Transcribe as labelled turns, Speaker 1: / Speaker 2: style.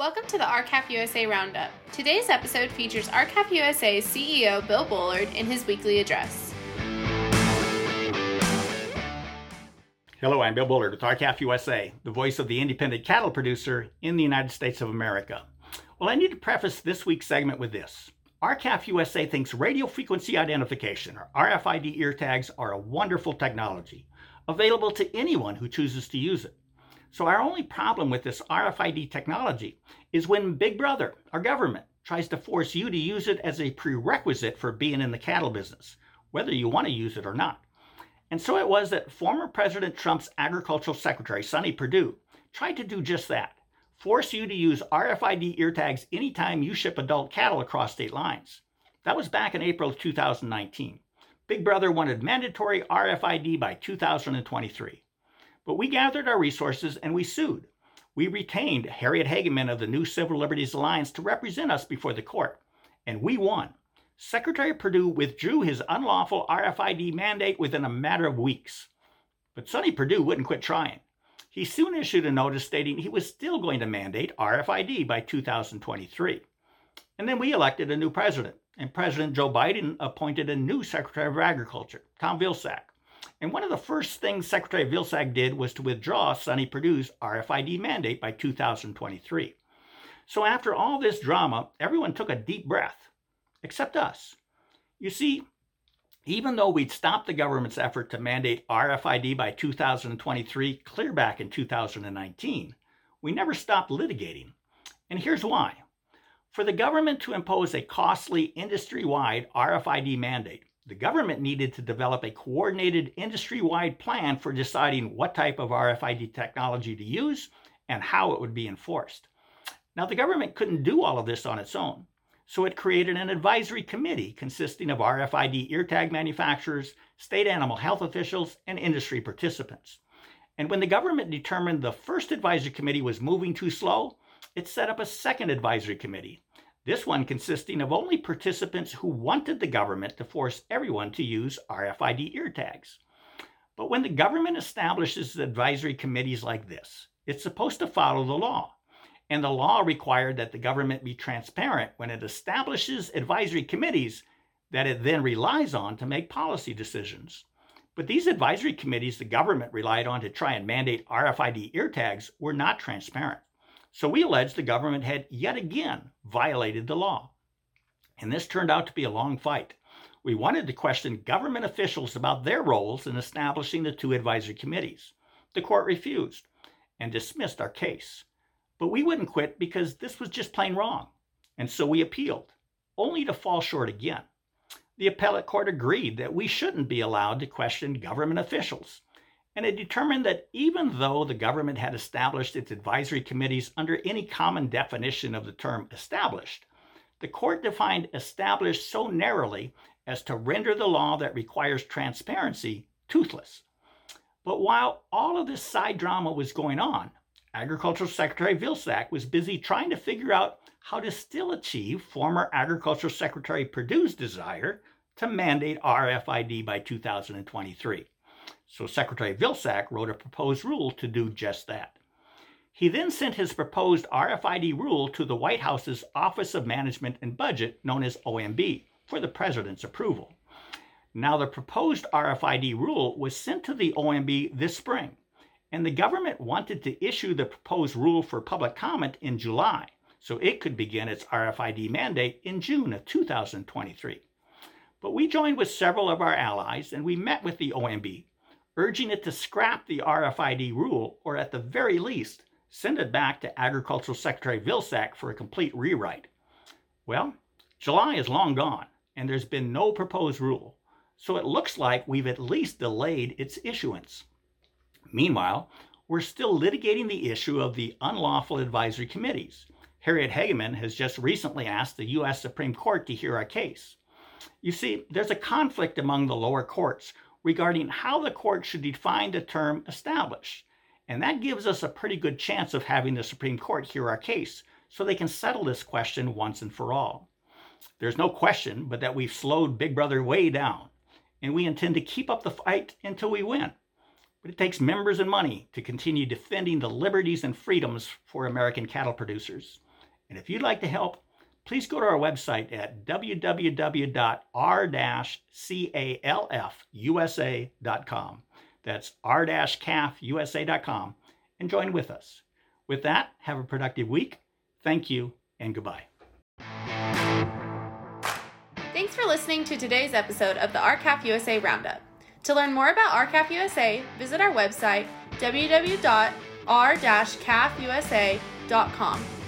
Speaker 1: Welcome to the R-CALF USA Roundup. Today's episode features R-CALF USA's CEO Bill Bullard in his weekly address.
Speaker 2: Hello, I'm Bill Bullard with R-CALF USA, the voice of the independent cattle producer in the United States of America. Well, I need to preface this week's segment with this. R-CALF USA thinks radio frequency identification, or RFID ear tags, are a wonderful technology, available to anyone who chooses to use it. So our only problem with this RFID technology is when Big Brother, our government, tries to force you to use it as a prerequisite for being in the cattle business, whether you want to use it or not. And so it was that former President Trump's agricultural secretary, Sonny Perdue, tried to do just that force you to use RFID ear tags anytime you ship adult cattle across state lines. That was back in April of 2019. Big Brother wanted mandatory RFID by 2023. But we gathered our resources and we sued. We retained Harriet Hageman of the New Civil Liberties Alliance to represent us before the court, and we won. Secretary Perdue withdrew his unlawful RFID mandate within a matter of weeks. But Sonny Perdue wouldn't quit trying. He soon issued a notice stating he was still going to mandate RFID by 2023. And then we elected a new president, and President Joe Biden appointed a new Secretary of Agriculture, Tom Vilsack. And one of the first things Secretary Vilsack did was to withdraw Sonny Perdue's RFID mandate by 2023. So after all this drama, everyone took a deep breath, except us. You see, even though we'd stopped the government's effort to mandate RFID by 2023 clear back in 2019, we never stopped litigating. And here's why. For the government to impose a costly industry wide RFID mandate, the government needed to develop a coordinated industry wide plan for deciding what type of RFID technology to use and how it would be enforced. Now, the government couldn't do all of this on its own, so it created an advisory committee consisting of RFID ear tag manufacturers, state animal health officials, and industry participants. And when the government determined the first advisory committee was moving too slow, it set up a second advisory committee this one consisting of only participants who wanted the government to force everyone to use RFID ear tags. But when the government establishes advisory committees like this, it's supposed to follow the law. And the law required that the government be transparent when it establishes advisory committees that it then relies on to make policy decisions. But these advisory committees the government relied on to try and mandate RFID ear tags were not transparent. So we alleged the government had yet again violated the law. And this turned out to be a long fight. We wanted to question government officials about their roles in establishing the two advisory committees. The court refused and dismissed our case. But we wouldn't quit because this was just plain wrong. And so we appealed, only to fall short again. The appellate court agreed that we shouldn't be allowed to question government officials and it determined that even though the government had established its advisory committees under any common definition of the term established, the court defined established so narrowly as to render the law that requires transparency toothless. But while all of this side drama was going on, Agricultural Secretary Vilsack was busy trying to figure out how to still achieve former Agricultural Secretary Perdue's desire to mandate RFID by 2023. So Secretary Vilsack wrote a proposed rule to do just that. He then sent his proposed RFID rule to the White House's Office of Management and Budget, known as OMB, for the President's approval. Now, the proposed RFID rule was sent to the OMB this spring, and the government wanted to issue the proposed rule for public comment in July so it could begin its RFID mandate in June of 2023. But we joined with several of our allies and we met with the OMB urging it to scrap the RFID rule, or at the very least, send it back to Agricultural Secretary Vilsack for a complete rewrite. Well, July is long gone, and there's been no proposed rule, so it looks like we've at least delayed its issuance. Meanwhile, we're still litigating the issue of the unlawful advisory committees. Harriet Hageman has just recently asked the U.S. Supreme Court to hear our case. You see, there's a conflict among the lower courts regarding how the court should define the term established. And that gives us a pretty good chance of having the Supreme Court hear our case so they can settle this question once and for all. There's no question but that we've slowed Big Brother way down, and we intend to keep up the fight until we win. But it takes members and money to continue defending the liberties and freedoms for American cattle producers. And if you'd like to help, please go to our website at www.r-calfusa.com. That's r-calfusa.com and join with us. With that, have a productive week. Thank you and goodbye.
Speaker 1: Thanks for listening to today's episode of the R-CALF USA Roundup. To learn more about R-CALF USA, visit our website www.r-calfusa.com